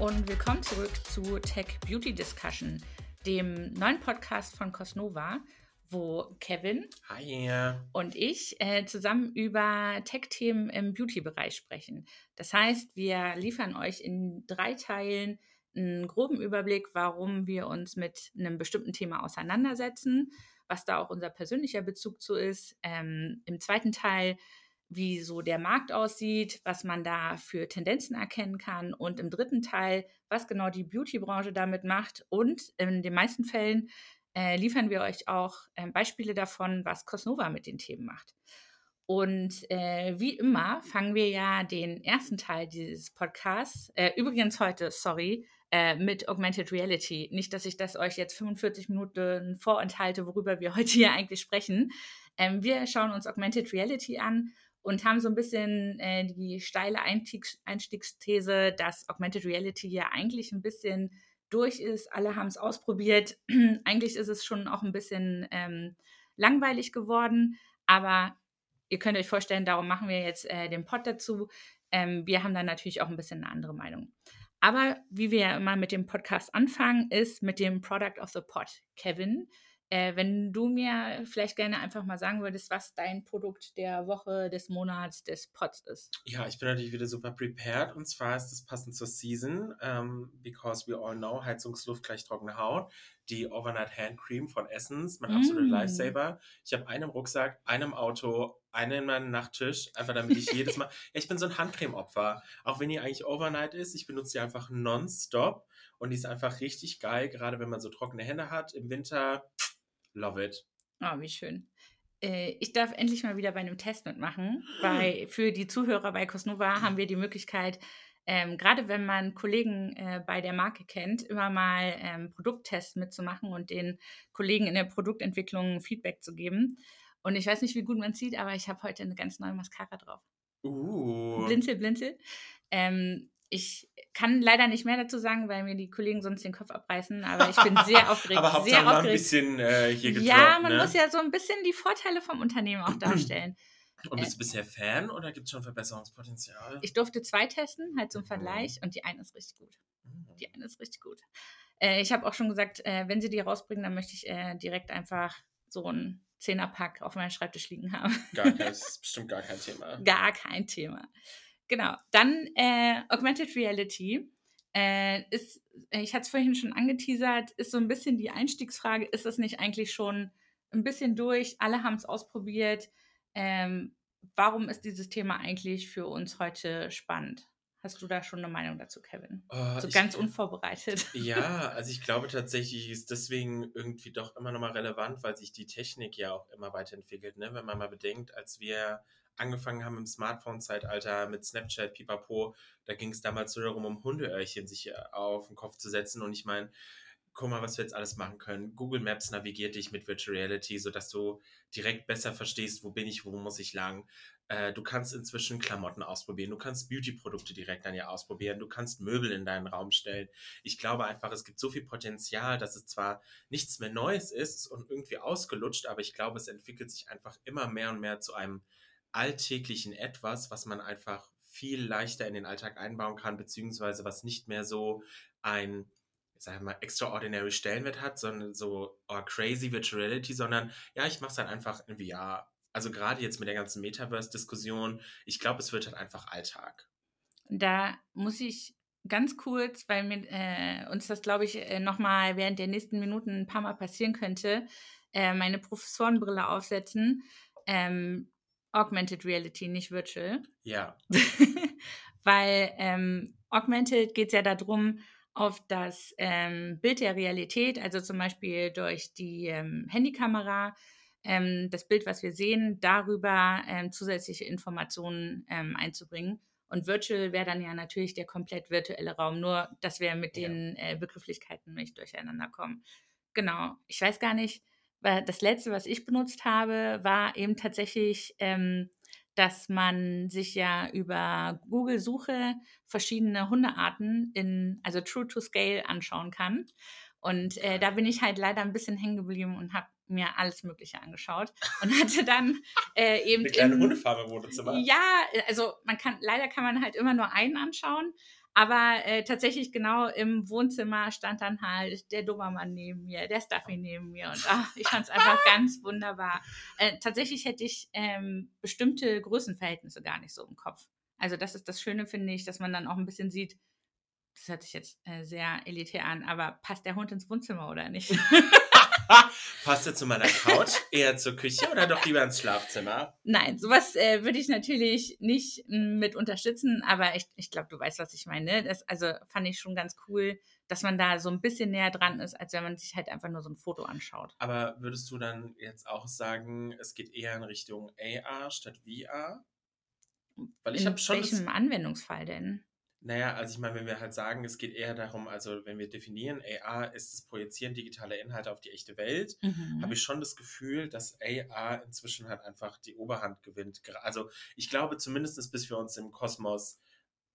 und willkommen zurück zu Tech Beauty Discussion, dem neuen Podcast von Cosnova, wo Kevin Hi. und ich äh, zusammen über Tech-Themen im Beauty-Bereich sprechen. Das heißt, wir liefern euch in drei Teilen einen groben Überblick, warum wir uns mit einem bestimmten Thema auseinandersetzen, was da auch unser persönlicher Bezug zu ist. Ähm, Im zweiten Teil wie so der Markt aussieht, was man da für Tendenzen erkennen kann und im dritten Teil, was genau die Beauty-Branche damit macht. Und in den meisten Fällen äh, liefern wir euch auch äh, Beispiele davon, was Cosnova mit den Themen macht. Und äh, wie immer fangen wir ja den ersten Teil dieses Podcasts, äh, übrigens heute, sorry, äh, mit Augmented Reality. Nicht, dass ich das euch jetzt 45 Minuten vorenthalte, worüber wir heute hier eigentlich sprechen. Ähm, wir schauen uns Augmented Reality an und haben so ein bisschen äh, die steile Einstiegs Einstiegsthese, dass Augmented Reality ja eigentlich ein bisschen durch ist. Alle haben es ausprobiert. eigentlich ist es schon auch ein bisschen ähm, langweilig geworden, aber ihr könnt euch vorstellen, darum machen wir jetzt äh, den Pod dazu. Ähm, wir haben dann natürlich auch ein bisschen eine andere Meinung. Aber wie wir ja immer mit dem Podcast anfangen, ist mit dem Product of the Pod. Kevin, äh, wenn du mir vielleicht gerne einfach mal sagen würdest, was dein Produkt der Woche, des Monats, des Pots ist. Ja, ich bin natürlich wieder super prepared und zwar ist es passend zur Season, um, ähm, because we all know, Heizungsluft gleich trockene Haut. Die Overnight Hand Cream von Essence, mein absoluter mm. Lifesaver. Ich habe einen im Rucksack, einen im Auto, einen in meinem Nachttisch, einfach damit ich jedes Mal. Ja, ich bin so ein Handcreme-Opfer. Auch wenn die eigentlich Overnight ist, ich benutze die einfach nonstop und die ist einfach richtig geil, gerade wenn man so trockene Hände hat. Im Winter Love it. Oh, wie schön. Äh, ich darf endlich mal wieder bei einem Test mitmachen, weil für die Zuhörer bei Cosnova haben wir die Möglichkeit, ähm, gerade wenn man Kollegen äh, bei der Marke kennt, immer mal ähm, Produkttests mitzumachen und den Kollegen in der Produktentwicklung Feedback zu geben. Und ich weiß nicht, wie gut man sieht, aber ich habe heute eine ganz neue Mascara drauf. Uh. Blinzel, blinzel. Ähm, ich kann leider nicht mehr dazu sagen, weil mir die Kollegen sonst den Kopf abreißen, aber ich bin sehr aufgeregt. aber Hauptsache sehr mal ein bisschen äh, hier gedroppt, Ja, man ne? muss ja so ein bisschen die Vorteile vom Unternehmen auch darstellen. Und bist du bisher Fan oder gibt es schon Verbesserungspotenzial? Ich durfte zwei testen, halt zum Vergleich, und die eine ist richtig gut. Mhm. Die eine ist richtig gut. Äh, ich habe auch schon gesagt, äh, wenn sie die rausbringen, dann möchte ich äh, direkt einfach so einen Zehnerpack auf meinem Schreibtisch liegen haben. Gar kein, das ist bestimmt gar kein Thema. Gar kein Thema. Genau. Dann äh, Augmented Reality. Äh, ist, ich hatte es vorhin schon angeteasert, ist so ein bisschen die Einstiegsfrage, ist es nicht eigentlich schon ein bisschen durch? Alle haben es ausprobiert. Ähm, warum ist dieses Thema eigentlich für uns heute spannend? Hast du da schon eine Meinung dazu, Kevin? Oh, so ich- ganz unvorbereitet. Ja, also ich glaube tatsächlich ist deswegen irgendwie doch immer noch mal relevant, weil sich die Technik ja auch immer weiterentwickelt. Ne? Wenn man mal bedenkt, als wir angefangen haben im Smartphone-Zeitalter mit Snapchat, Pipapo, da ging es damals nur darum, um Hundeöhrchen sich äh, auf den Kopf zu setzen. Und ich meine, guck mal, was wir jetzt alles machen können. Google Maps navigiert dich mit Virtual Reality, sodass du direkt besser verstehst, wo bin ich, wo muss ich lang. Äh, du kannst inzwischen Klamotten ausprobieren, du kannst Beauty-Produkte direkt an dir ausprobieren, du kannst Möbel in deinen Raum stellen. Ich glaube einfach, es gibt so viel Potenzial, dass es zwar nichts mehr Neues ist und irgendwie ausgelutscht, aber ich glaube, es entwickelt sich einfach immer mehr und mehr zu einem alltäglichen Etwas, was man einfach viel leichter in den Alltag einbauen kann, beziehungsweise was nicht mehr so ein, ich sag mal, extraordinary Stellenwert hat, sondern so oh, crazy Reality, sondern ja, ich mache es halt einfach in VR. Also gerade jetzt mit der ganzen Metaverse-Diskussion, ich glaube, es wird halt einfach Alltag. Da muss ich ganz kurz, weil mir, äh, uns das, glaube ich, äh, nochmal während der nächsten Minuten ein paar Mal passieren könnte, äh, meine Professorenbrille aufsetzen. Ähm, Augmented Reality, nicht Virtual. Ja, weil ähm, Augmented geht es ja darum, auf das ähm, Bild der Realität, also zum Beispiel durch die ähm, Handykamera, ähm, das Bild, was wir sehen, darüber ähm, zusätzliche Informationen ähm, einzubringen. Und Virtual wäre dann ja natürlich der komplett virtuelle Raum, nur dass wir mit Ja. den äh, Begrifflichkeiten nicht durcheinander kommen. Genau, ich weiß gar nicht, das letzte, was ich benutzt habe, war eben tatsächlich, ähm, dass man sich ja über Google-Suche verschiedene Hundearten in, also True to Scale anschauen kann. Und äh, da bin ich halt leider ein bisschen hängen geblieben und habe mir alles Mögliche angeschaut und hatte dann äh, eben eine kleine Hundefarm im Wohnzimmer. ja, also man kann, leider kann man halt immer nur einen anschauen, Aber äh, tatsächlich genau im Wohnzimmer stand dann halt der Dobermann neben mir, der Stuffy neben mir und ach, ich fand es einfach ganz wunderbar. Äh, tatsächlich hätte ich ähm, bestimmte Größenverhältnisse gar nicht so im Kopf. Also das ist das Schöne, finde ich, dass man dann auch ein bisschen sieht, das hört sich jetzt äh, sehr elitär an, aber passt der Hund ins Wohnzimmer oder nicht? Passt er zu meiner Couch, eher zur Küche oder doch lieber ins Schlafzimmer? Nein, sowas äh, würde ich natürlich nicht m, mit unterstützen, aber ich, ich glaube, du weißt, was ich meine. Das, also fand ich schon ganz cool, dass man da so ein bisschen näher dran ist, als wenn man sich halt einfach nur so ein Foto anschaut. Aber würdest du dann jetzt auch sagen, es geht eher in Richtung AR statt VR? Weil ich habe schon. In welchem Anwendungsfall denn? Naja, also ich meine, wenn wir halt sagen, es geht eher darum, also wenn wir definieren, AR ist das Projizieren digitaler Inhalte auf die echte Welt, mhm. habe ich schon das Gefühl, dass AR inzwischen halt einfach die Oberhand gewinnt. Also ich glaube zumindest, bis wir uns im Kosmos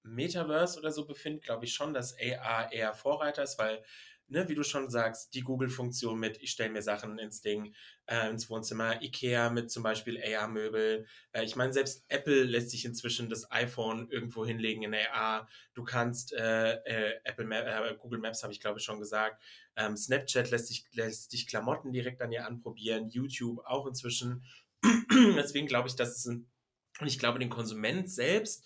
Metaverse oder so befinden, glaube ich schon, dass AR eher Vorreiter ist, weil ne, wie du schon sagst, die Google-Funktion mit, ich stelle mir Sachen ins Ding, äh, ins Wohnzimmer, Ikea mit zum Beispiel AR-Möbel. Äh, ich meine, selbst Apple lässt sich inzwischen das iPhone irgendwo hinlegen in AR. Du kannst äh, äh Apple Ma äh, Google Maps, habe ich glaube schon gesagt. Ähm, Snapchat lässt sich lässt dich Klamotten direkt an dir anprobieren, YouTube auch inzwischen. Deswegen glaube ich, dass es ein, und ich glaube, den Konsument selbst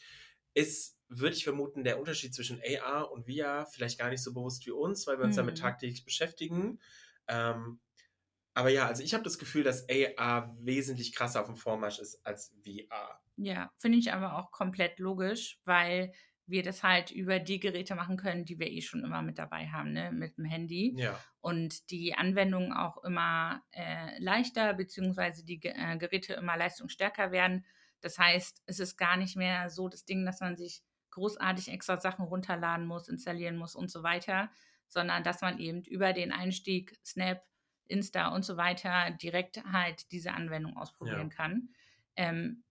ist würde ich vermuten, der Unterschied zwischen AR und VR vielleicht gar nicht so bewusst wie uns, weil wir uns mhm. damit tagtäglich beschäftigen. Ähm, aber ja, also ich habe das Gefühl, dass AR wesentlich krasser auf dem Vormarsch ist als VR. Ja, finde ich aber auch komplett logisch, weil wir das halt über die Geräte machen können, die wir eh schon immer mit dabei haben, ne? mit dem Handy. Ja. Und die Anwendungen auch immer äh, leichter, beziehungsweise die äh, Geräte immer leistungsstärker werden. Das heißt, es ist gar nicht mehr so das Ding, dass man sich großartig extra Sachen runterladen muss, installieren muss und so weiter, sondern dass man eben über den Einstieg Snap, Insta und so weiter direkt halt diese Anwendung ausprobieren ja. kann. Ähm,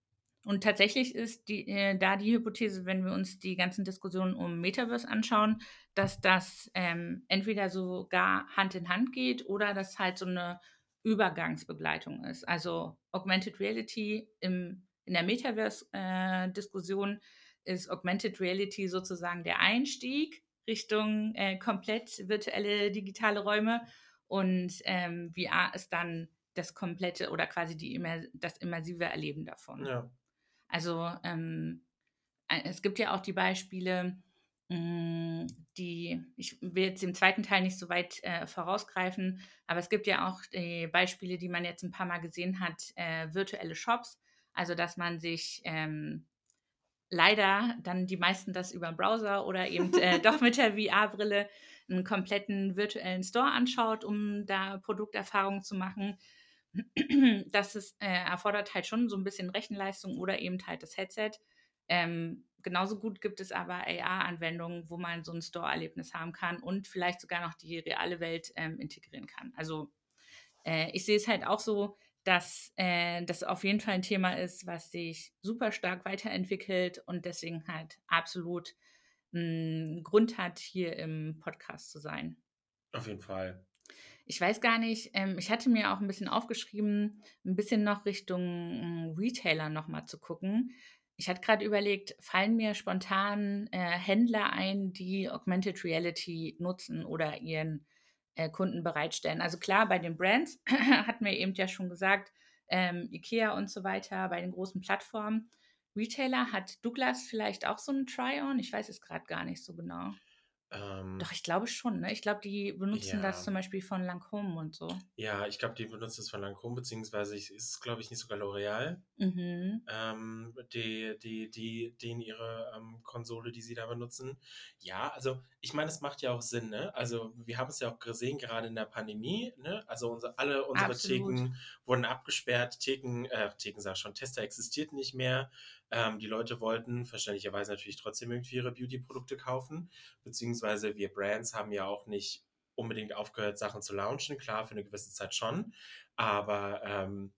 und tatsächlich ist die, äh, da die Hypothese, wenn wir uns die ganzen Diskussionen um Metaverse anschauen, dass das ähm, entweder sogar Hand in Hand geht oder dass halt so eine Übergangsbegleitung ist. Also Augmented Reality im, in der Metaverse-Diskussion äh, ist Augmented Reality sozusagen der Einstieg Richtung äh, komplett virtuelle digitale Räume und ähm, VR ist dann das komplette oder quasi die immer das immersive Erleben davon. Ja. Also ähm, es gibt ja auch die Beispiele, mh, mm, die ich will jetzt im zweiten Teil nicht so weit äh, vorausgreifen, aber es gibt ja auch die Beispiele, die man jetzt ein paar Mal gesehen hat, äh, virtuelle Shops. Also dass man sich ähm, leider dann die meisten das über den Browser oder eben äh, doch mit der VR-Brille einen kompletten virtuellen Store anschaut, um da Produkterfahrungen zu machen. Das ist, äh, erfordert halt schon so ein bisschen Rechenleistung oder eben halt das Headset. Ähm, genauso gut gibt es aber AR-Anwendungen, wo man so ein Store-Erlebnis haben kann und vielleicht sogar noch die reale Welt ähm, integrieren kann. Also äh, ich sehe es halt auch so, dass äh, das auf jeden Fall ein Thema ist, was sich super stark weiterentwickelt und deswegen halt absolut einen Grund hat, hier im Podcast zu sein. Auf jeden Fall. Ich weiß gar nicht, ähm, ich hatte mir auch ein bisschen aufgeschrieben, ein bisschen noch Richtung hm, Retailer nochmal zu gucken. Ich hatte gerade überlegt, fallen mir spontan äh, Händler ein, die Augmented Reality nutzen oder ihren äh, Kunden bereitstellen. Also klar, bei den Brands hatten wir eben ja schon gesagt, ähm, Ikea und so weiter, bei den großen Plattformen. Retailer hat Douglas vielleicht auch so einen Try-on? Ich weiß es gerade gar nicht so genau. Ähm, Doch, ich glaube schon. Ne? Ich glaube, die benutzen ja. das zum Beispiel von Lancôme und so. Ja, ich glaube, die benutzen das von Lancôme, beziehungsweise ist es, glaube ich, nicht sogar L'Oreal, mhm. ähm, die, die, die, die in ihre ähm, Konsole, die sie da benutzen. Ja, also ich meine, es macht ja auch Sinn, ne? Also wir haben es ja auch gesehen, gerade in der Pandemie, ne? Also unser, alle unsere Absolut. Theken wurden abgesperrt, Theken, äh, Theken sag schon, Tester existierten nicht mehr. Ähm, die Leute wollten verständlicherweise natürlich trotzdem irgendwie ihre Beauty-Produkte kaufen, beziehungsweise wir Brands haben ja auch nicht unbedingt aufgehört, Sachen zu launchen, klar, für eine gewisse Zeit schon, aber ähm,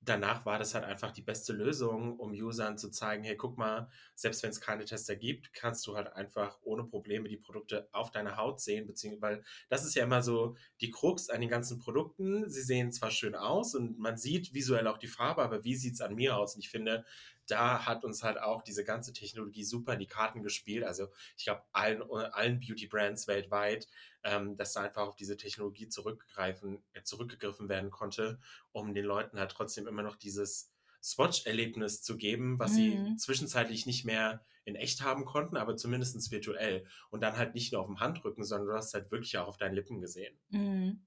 danach war das halt einfach die beste Lösung, um Usern zu zeigen, hey, guck mal, selbst wenn es keine Tester gibt, kannst du halt einfach ohne Probleme die Produkte auf deiner Haut sehen, beziehungsweise, weil das ist ja immer so die Krux an den ganzen Produkten. Sie sehen zwar schön aus und man sieht visuell auch die Farbe, aber wie sieht es an mir aus? Und ich finde, da hat uns halt auch diese ganze Technologie super in die Karten gespielt. Also ich glaube, allen, allen Beauty-Brands weltweit, ähm, dass da einfach auf diese Technologie zurückgreifen, äh, zurückgegriffen werden konnte, um den Leuten halt trotzdem immer noch dieses Swatch-Erlebnis zu geben, was mhm. sie zwischenzeitlich nicht mehr in echt haben konnten, aber zumindest virtuell. Und dann halt nicht nur auf dem Handrücken, sondern du hast halt wirklich auch auf deinen Lippen gesehen. Mhm.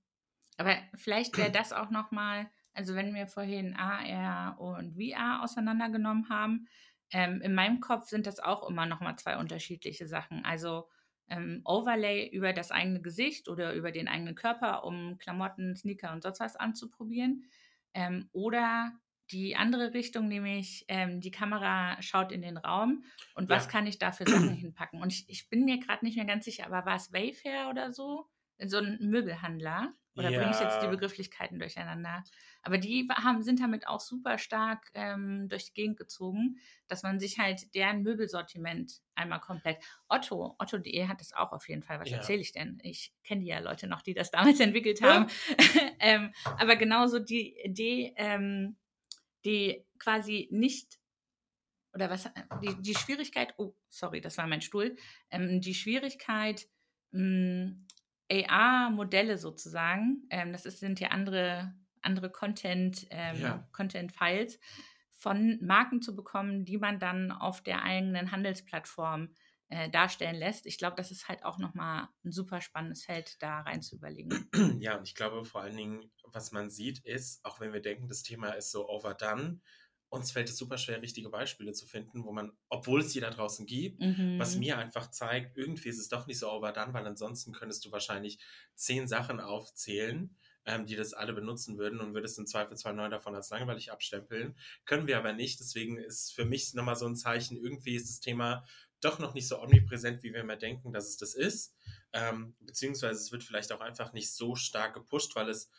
Aber vielleicht wäre das auch nochmal, also wenn wir vorhin AR und VR auseinandergenommen haben, ähm, in meinem Kopf sind das auch immer nochmal zwei unterschiedliche Sachen. Also ähm, Overlay über das eigene Gesicht oder über den eigenen Körper, um Klamotten, Sneaker und sonst was anzuprobieren. Ähm, oder die andere Richtung, nämlich ähm, die Kamera schaut in den Raum und was ja. kann ich da für Sachen hinpacken? Und ich, ich bin mir gerade nicht mehr ganz sicher, aber war es Wayfair oder so? So ein Möbelhandler? Oder ja. bringe ich jetzt die Begrifflichkeiten durcheinander? Aber die haben, sind damit auch super stark ähm, durch die Gegend gezogen, dass man sich halt deren Möbelsortiment einmal komplett. Otto, Otto.de hat das auch auf jeden Fall. Was ja. erzähle ich denn? Ich kenne die ja Leute noch, die das damals entwickelt haben. ähm, aber genauso die Idee, ähm, die quasi nicht oder was die, die Schwierigkeit, oh, sorry, das war mein Stuhl, ähm, die Schwierigkeit, hm, AR-Modelle sozusagen, ähm, das ist, sind ja andere, andere Content, ähm, ja. Content-Files, von Marken zu bekommen, die man dann auf der eigenen Handelsplattform äh, darstellen lässt. Ich glaube, das ist halt auch nochmal ein super spannendes Feld, da rein zu überlegen. Ja, und ich glaube vor allen Dingen, was man sieht, ist, auch wenn wir denken, das Thema ist so overdone, uns fällt es super schwer, richtige Beispiele zu finden, wo man, obwohl es die da draußen gibt, mhm. was mir einfach zeigt, irgendwie ist es doch nicht so overdone, weil ansonsten könntest du wahrscheinlich zehn Sachen aufzählen, ähm, die das alle benutzen würden und würdest im Zweifelsfall neun davon als langweilig abstempeln. Können wir aber nicht. Deswegen ist für mich nochmal so ein Zeichen, irgendwie ist das Thema doch noch nicht so omnipräsent, wie wir immer denken, dass es das ist. Ähm, beziehungsweise es wird vielleicht auch einfach nicht so stark gepusht, weil es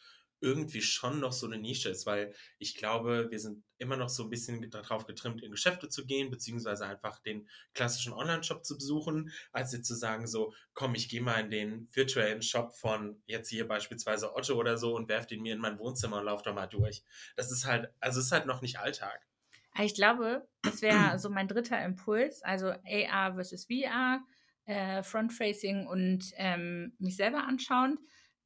irgendwie schon noch so eine Nische ist, weil ich glaube, wir sind immer noch so ein bisschen darauf getrimmt, in Geschäfte zu gehen, beziehungsweise einfach den klassischen Online-Shop zu besuchen, als jetzt zu sagen, so, komm, ich gehe mal in den virtuellen Shop von jetzt hier beispielsweise Otto oder so und werf den mir in mein Wohnzimmer und lauf da mal durch. Das ist halt, also ist halt noch nicht Alltag. Ich glaube, das wäre so mein dritter Impuls, also AR versus VR, äh, Front-Facing und ähm, mich selber anschauen,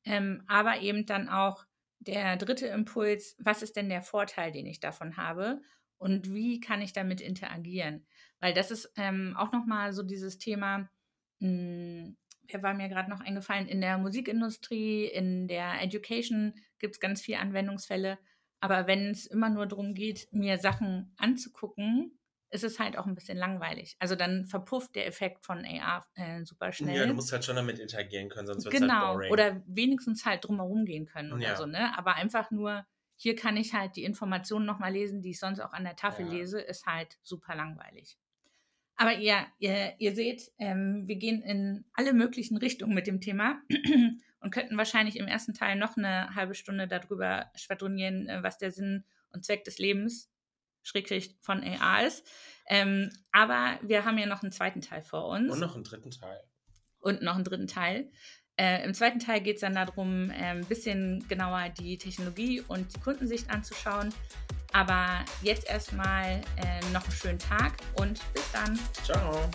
ähm, aber eben dann auch der dritte Impuls, was ist denn der Vorteil, den ich davon habe und wie kann ich damit interagieren? Weil das ist ähm, auch nochmal so dieses Thema, mh, hm, wer war mir gerade noch eingefallen, in der Musikindustrie, in der Education gibt es ganz viele Anwendungsfälle. Aber wenn es immer nur darum geht, mir Sachen anzugucken, ist es halt auch ein bisschen langweilig. Also dann verpufft der Effekt von AR äh, super schnell. Ja, du musst halt schon damit interagieren können, sonst wird es halt genau. halt boring. Oder wenigstens halt drumherum gehen können oder ja. so, ne? Aber einfach nur, hier kann ich halt die Informationen nochmal lesen, die ich sonst auch an der Tafel ja. lese, ist halt super langweilig. Aber ihr, ihr, ihr seht, ähm, wir gehen in alle möglichen Richtungen mit dem Thema und könnten wahrscheinlich im ersten Teil noch eine halbe Stunde darüber schwadronieren, äh, was der Sinn und Zweck des Lebens schrägstrich von AR ist. Ähm, aber wir haben ja noch einen zweiten Teil vor uns. Und noch einen dritten Teil. Und noch einen dritten Teil. Äh, Im zweiten Teil geht es dann darum, äh, ein bisschen genauer die Technologie und die Kundensicht anzuschauen. Aber jetzt erstmal äh, noch einen schönen Tag und bis dann. Ciao.